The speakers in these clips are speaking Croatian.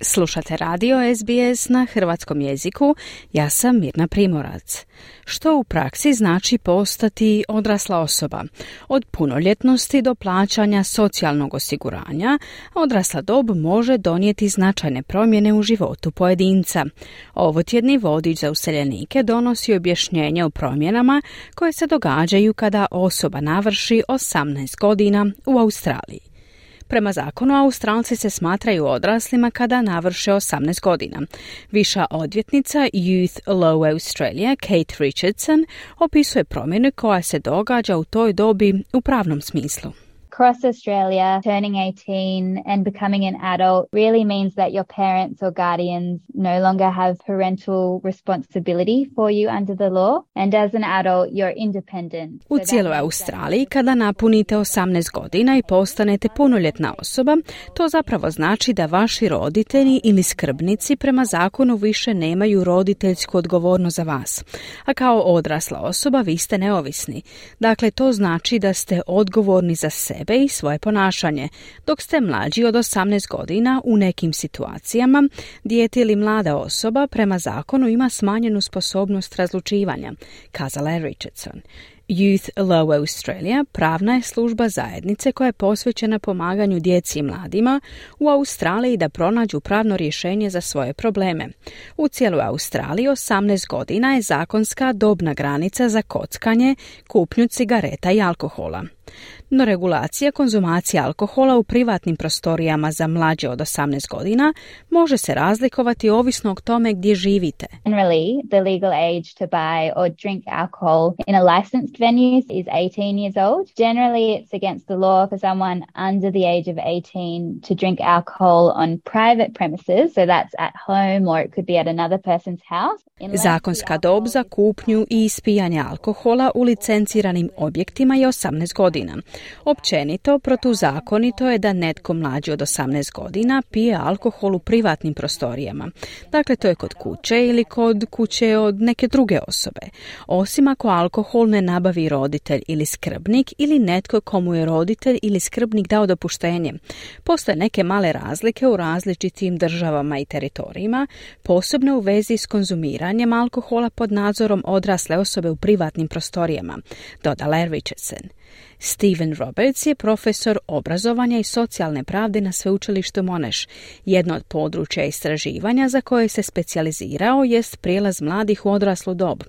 Slušate radio SBS na hrvatskom jeziku, ja sam Mirna Primorac. Što u praksi znači postati odrasla osoba? Od punoljetnosti do plaćanja socijalnog osiguranja, odrasla dob može donijeti značajne promjene u životu pojedinca. Ovo tjedni vodič za useljenike donosi objašnjenje o promjenama koje se događaju kada osoba navrši 18 godina u Australiji. Prema zakonu Australci se smatraju odraslima kada navrše 18 godina. Viša odvjetnica Youth Law Australia Kate Richardson opisuje promjenu koja se događa u toj dobi u pravnom smislu. Across Australia, turning 18 and becoming an adult really means that your parents or guardians no longer have parental responsibility for you under the law. And as an adult, you're independent. U cijeloj Australiji, kada napunite 18 godina i postanete punoljetna osoba, to zapravo znači da vaši roditelji ili skrbnici prema zakonu više nemaju roditeljsku odgovornost za vas. A kao odrasla osoba vi ste neovisni. Dakle, to znači da ste odgovorni za sebe sebe i svoje ponašanje. Dok ste mlađi od 18 godina u nekim situacijama, dijete ili mlada osoba prema zakonu ima smanjenu sposobnost razlučivanja, kazala je Richardson. Youth Law Australia pravna je služba zajednice koja je posvećena pomaganju djeci i mladima u Australiji da pronađu pravno rješenje za svoje probleme. U cijeloj Australiji 18 godina je zakonska dobna granica za kockanje, kupnju cigareta i alkohola no regulacija konzumacije alkohola u privatnim prostorijama za mlađe od 18 godina može se razlikovati ovisno o tome gdje živite. Generally, the legal age to buy or drink alcohol in a licensed venue is 18 years old. Generally, it's against the law for someone under the age of 18 to drink alcohol on private premises, so that's at home or it could be at another person's house. Zakonska dob za kupnju i ispijanje alkohola u licenciranim objektima je 18 godina. Općenito, protuzakonito je da netko mlađi od 18 godina pije alkohol u privatnim prostorijama. Dakle, to je kod kuće ili kod kuće od neke druge osobe. Osim ako alkohol ne nabavi roditelj ili skrbnik ili netko komu je roditelj ili skrbnik dao dopuštenje. Postoje neke male razlike u različitim državama i teritorijima, posebno u vezi s konzumiranjem alkohola pod nadzorom odrasle osobe u privatnim prostorijama, dodala Richardson. Steven Roberts je profesor obrazovanja i socijalne pravde na sveučilištu Moneš. Jedno od područja istraživanja za koje se specijalizirao jest prijelaz mladih u odraslu dob.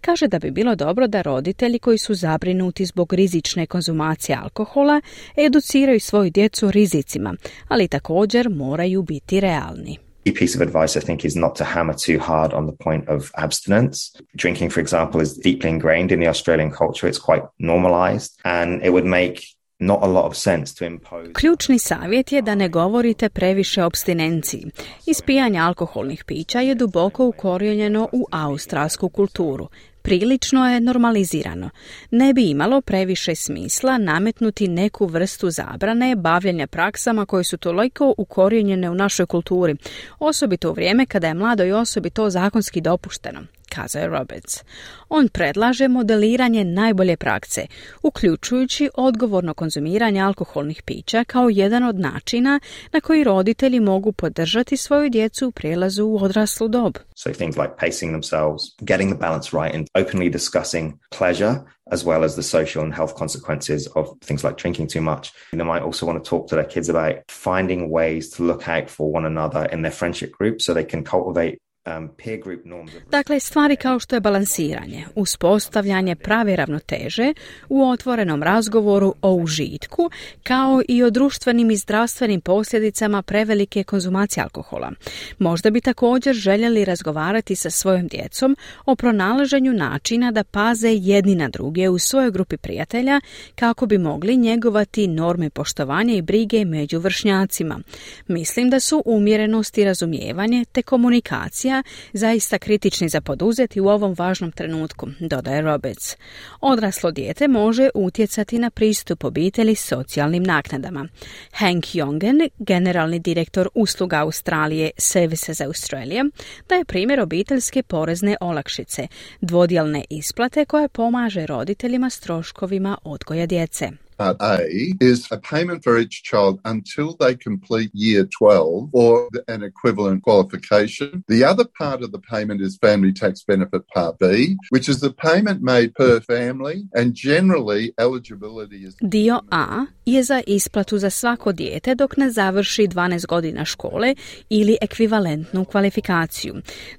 Kaže da bi bilo dobro da roditelji koji su zabrinuti zbog rizične konzumacije alkohola educiraju svoju djecu rizicima, ali također moraju biti realni. Key piece of advice, I think, is not to hammer too hard on the point of abstinence. Drinking, for example, is deeply ingrained in the Australian culture. It's quite normalized, and it would make not a lot of sense to impose. Ključni savjet je da ne govorite previše o abstinenciji. Ispijanje alkoholnih pića je duboko ukorijenjeno u australsku kulturu prilično je normalizirano. Ne bi imalo previše smisla nametnuti neku vrstu zabrane bavljenja praksama koje su toliko ukorijenjene u našoj kulturi, osobito u vrijeme kada je mladoj osobi to zakonski dopušteno kazao je Roberts. On predlaže modeliranje najbolje prakse, uključujući odgovorno konzumiranje alkoholnih pića kao jedan od načina na koji roditelji mogu podržati svoju djecu u prijelazu u odraslu dob. So things like pacing themselves, getting the balance right and openly discussing pleasure as well as the social and health consequences of things like drinking too much. They might also want to talk to their kids about finding ways to look out for one another in their friendship group so they can cultivate dakle, stvari kao što je balansiranje, uspostavljanje prave ravnoteže u otvorenom razgovoru o užitku, kao i o društvenim i zdravstvenim posljedicama prevelike konzumacije alkohola. Možda bi također željeli razgovarati sa svojom djecom o pronalaženju načina da paze jedni na druge u svojoj grupi prijatelja kako bi mogli njegovati norme poštovanja i brige među vršnjacima. Mislim da su umjerenost i razumijevanje te komunikacija godina zaista kritični za poduzeti u ovom važnom trenutku, dodaje Roberts. Odraslo dijete može utjecati na pristup obitelji socijalnim naknadama. Hank Jongen, generalni direktor usluga Australije Services Australia, daje primjer obiteljske porezne olakšice, dvodjelne isplate koje pomaže roditeljima s troškovima odgoja djece. Part A is a payment for each child until they complete year 12 or an equivalent qualification. The other part of the payment is family tax benefit part B, which is the payment made per family and generally eligibility is Dio A je za isplatu za svako dijete dok ne završi 12 godina škole ili ekvivalentnu kvalifikaciju.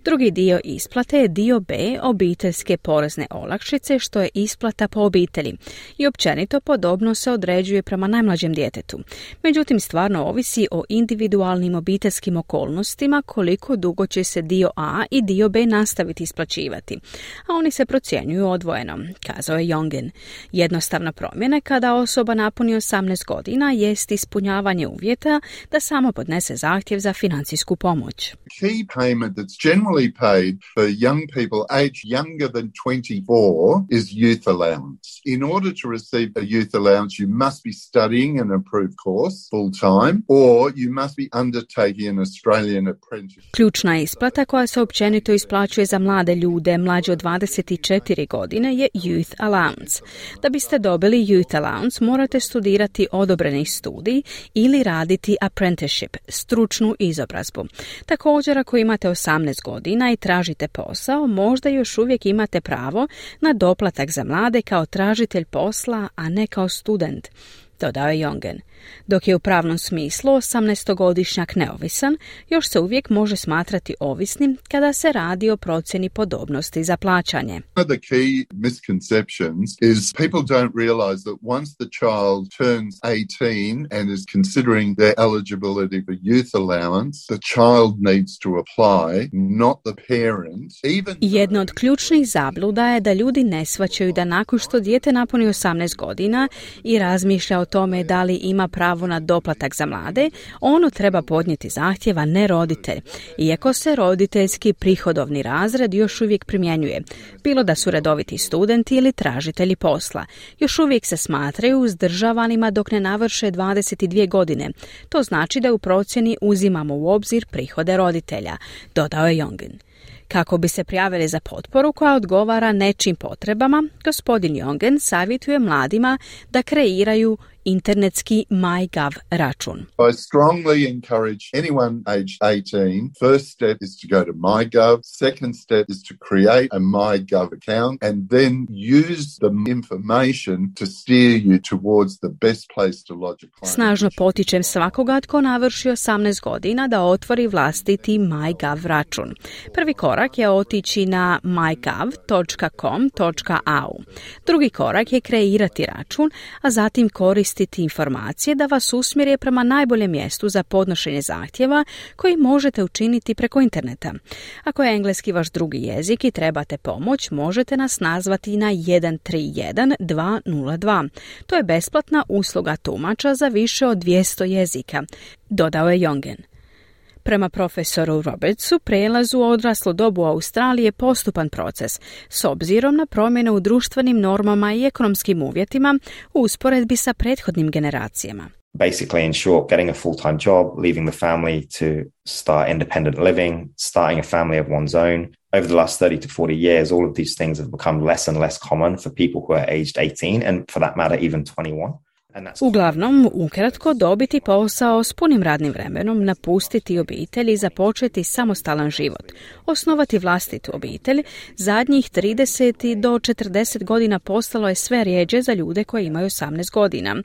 Drugi dio isplate je dio B obiteljske porezne olakšice što je isplata po obitelji i općenito podobno se određuje prema najmlađem djetetu. Međutim, stvarno ovisi o individualnim obiteljskim okolnostima koliko dugo će se dio A i dio B nastaviti isplaćivati, a oni se procjenjuju odvojeno, kazao je Jongen. Jednostavna promjena kada osoba napuni 18 godina jest ispunjavanje uvjeta da samo podnese zahtjev za financijsku pomoć. key payment that's generally paid for young people aged younger than 24 is youth allowance. In order to receive a youth allowance, you must be studying an approved course full time or you must be undertaking an Australian apprenticeship. Ključna isplata koja se općenito isplaćuje za mlade ljude mlađe od 24 godine je Youth Allowance. Da biste dobili Youth Allowance morate studirati odobreni studij ili raditi apprenticeship, stručnu izobrazbu. Također ako imate 18 godina i tražite posao, možda još uvijek imate pravo na doplatak za mlade kao tražitelj posla, a ne kao student, dodao je Jongen. Dok je u pravnom smislu 18-godišnjak neovisan, još se uvijek može smatrati ovisnim kada se radi o procjeni podobnosti za plaćanje. The key misconceptions is people don't realize that once the child turns 18 and is considering their eligibility for youth allowance, the child needs to apply, not the parent. Even Jedna od ključnih zabluda je da ljudi ne svaćaju da nakon što dijete napuni 18 godina i razmišlja o tome da li ima pravo na doplatak za mlade, ono treba podnijeti zahtjeva ne roditelj, iako se roditeljski prihodovni razred još uvijek primjenjuje, bilo da su redoviti studenti ili tražitelji posla. Još uvijek se smatraju uzdržavanima dok ne navrše 22 godine. To znači da u procjeni uzimamo u obzir prihode roditelja, dodao je Jongin. Kako bi se prijavili za potporu koja odgovara nečim potrebama, gospodin Jongen savjetuje mladima da kreiraju internetski MyGov račun. I strongly encourage anyone aged 18. First step is to go to MyGov. Second step is to create a MyGov account and then use the information to steer you towards the best place to lodge a claim. Snažno potičem svakoga tko navrši 18 godina da otvori vlastiti MyGov račun. Prvi korak je otići na mygov.com.au. Drugi korak je kreirati račun, a zatim koristiti informacije da vas usmjeri prema najboljem mjestu za podnošenje zahtjeva koji možete učiniti preko interneta. Ako je engleski vaš drugi jezik i trebate pomoć, možete nas nazvati na 131 202. To je besplatna usluga tumača za više od 200 jezika, dodao je Jongen. Prema profesoru Robertsu, prelaz u odraslu dobu Australije je postupan proces, s obzirom na promjene u društvenim normama i ekonomskim uvjetima u usporedbi sa prethodnim generacijama. basically in short getting a full-time job leaving the family to start independent living starting a family of one's own over the last 30 to 40 years all of these things have become less and less common for people who are aged 18 and for that matter even 21 and that's Uglavnom, ukratko dobiti posao s punim radnim vremenom, napustiti obitelj i započeti samostalan život, osnovati vlastitu obitelj, zadnjih 30 do 40 godina postalo je sve rijeđe za ljude koji imaju 18 godina.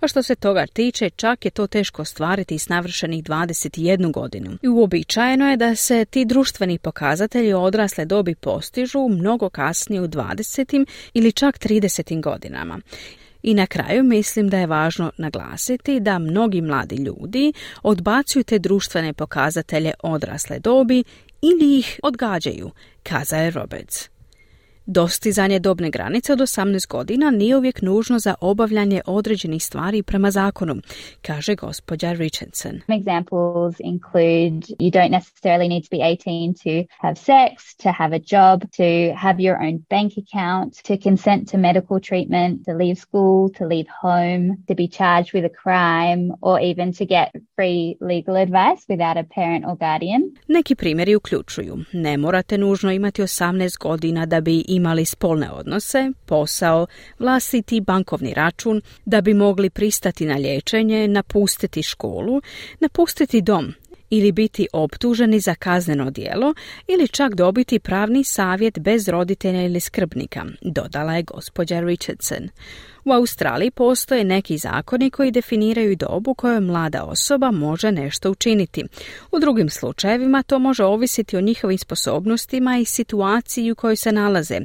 A što se toga tiče, čak je to teško ostvariti s navršenih 21 godinu. I uobičajeno je da se ti društveni pokazatelji odrasle dobi postižu mnogo kasnije u 20 ili čak 30 godinama. I na kraju mislim da je važno naglasiti da mnogi mladi ljudi odbacuju te društvene pokazatelje odrasle dobi ili ih odgađaju, kazao je Roberts. Dostizanje dobne granice od 18 godina nije uvijek nužno za obavljanje određenih stvari prema zakonu, kaže gospođa Richardson. Examples include you don't necessarily need to be 18 to have sex, to have a job, to have your own bank account, to consent to medical treatment, to leave school, to leave home, to be charged with a crime, or even to get free legal advice without a parent or guardian. Neki primjeri uključuju ne morate nužno imati 18 godina da bi imali spolne odnose, posao, vlastiti bankovni račun, da bi mogli pristati na liječenje, napustiti školu, napustiti dom ili biti optuženi za kazneno djelo ili čak dobiti pravni savjet bez roditelja ili skrbnika, dodala je gospođa Richardson. U Australiji postoje neki zakoni koji definiraju dobu kojoj mlada osoba može nešto učiniti. U drugim slučajevima to može ovisiti o njihovim sposobnostima i situaciji u kojoj se nalaze.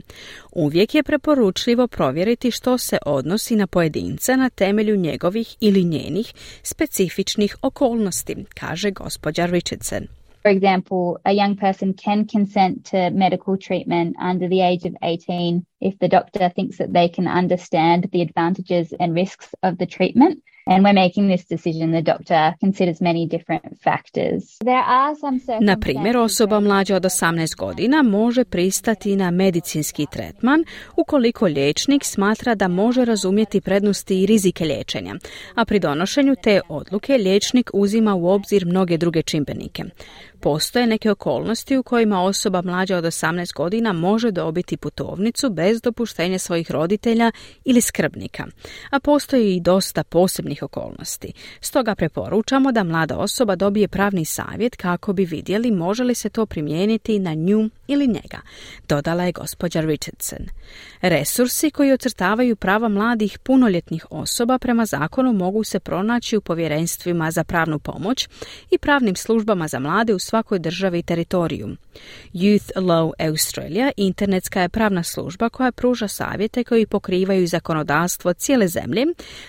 Uvijek je preporučljivo provjeriti što se odnosi na pojedinca na temelju njegovih ili njenih specifičnih okolnosti, kaže gospođa Richardson. For example, a young person can consent to medical treatment under the age of 18 if the doctor thinks that they can understand the advantages and risks of the treatment. And when making this decision, the doctor considers many different factors. There are some Na primjer, osoba mlađa od 18 godina može pristati na medicinski tretman ukoliko liječnik smatra da može razumjeti prednosti i rizike liječenja, a pri donošenju te odluke liječnik uzima u obzir mnoge druge čimbenike. Postoje neke okolnosti u kojima osoba mlađa od 18 godina može dobiti putovnicu bez dopuštenja svojih roditelja ili skrbnika, a postoji i dosta posebnih okolnosti. Stoga preporučamo da mlada osoba dobije pravni savjet kako bi vidjeli može li se to primijeniti na nju ili njega, dodala je gospođa Richardson. Resursi koji ocrtavaju prava mladih punoljetnih osoba prema zakonu mogu se pronaći u povjerenstvima za pravnu pomoć i pravnim službama za mlade u svakoj državi i teritoriju. Youth Law Australia internetska je pravna služba koja pruža savjete koji pokrivaju zakonodavstvo cijele zemlje,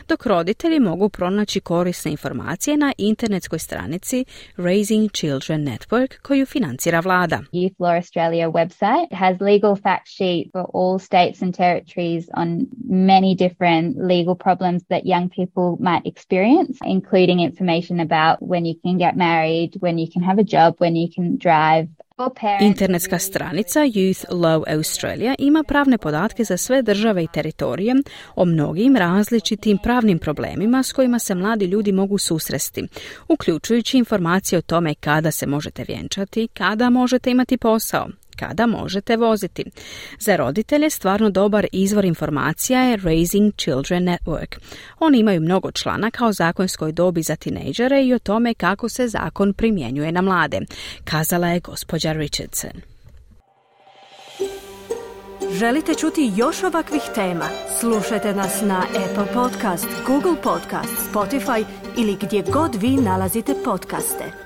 dok roditelji mogu pronaći korisne informacije na internetskoj stranici Raising Children Network koju financira vlada. Youth Law Australia website has legal fact sheet for all states and territories on many different legal problems that young people might experience, including information about when you can get married, when you can have a job, when you can drive, Internetska stranica Youth Law Australia ima pravne podatke za sve države i teritorije o mnogim različitim pravnim problemima s kojima se mladi ljudi mogu susresti, uključujući informacije o tome kada se možete vjenčati, kada možete imati posao, kada možete voziti. Za roditelje stvarno dobar izvor informacija je Raising Children Network. Oni imaju mnogo članaka o zakonskoj dobi za tinejdžere i o tome kako se zakon primjenjuje na mlade, kazala je gospođa Richardson. Želite čuti još ovakvih tema? Slušajte nas na Apple Podcast, Google Podcast, Spotify ili gdje god vi nalazite podcaste.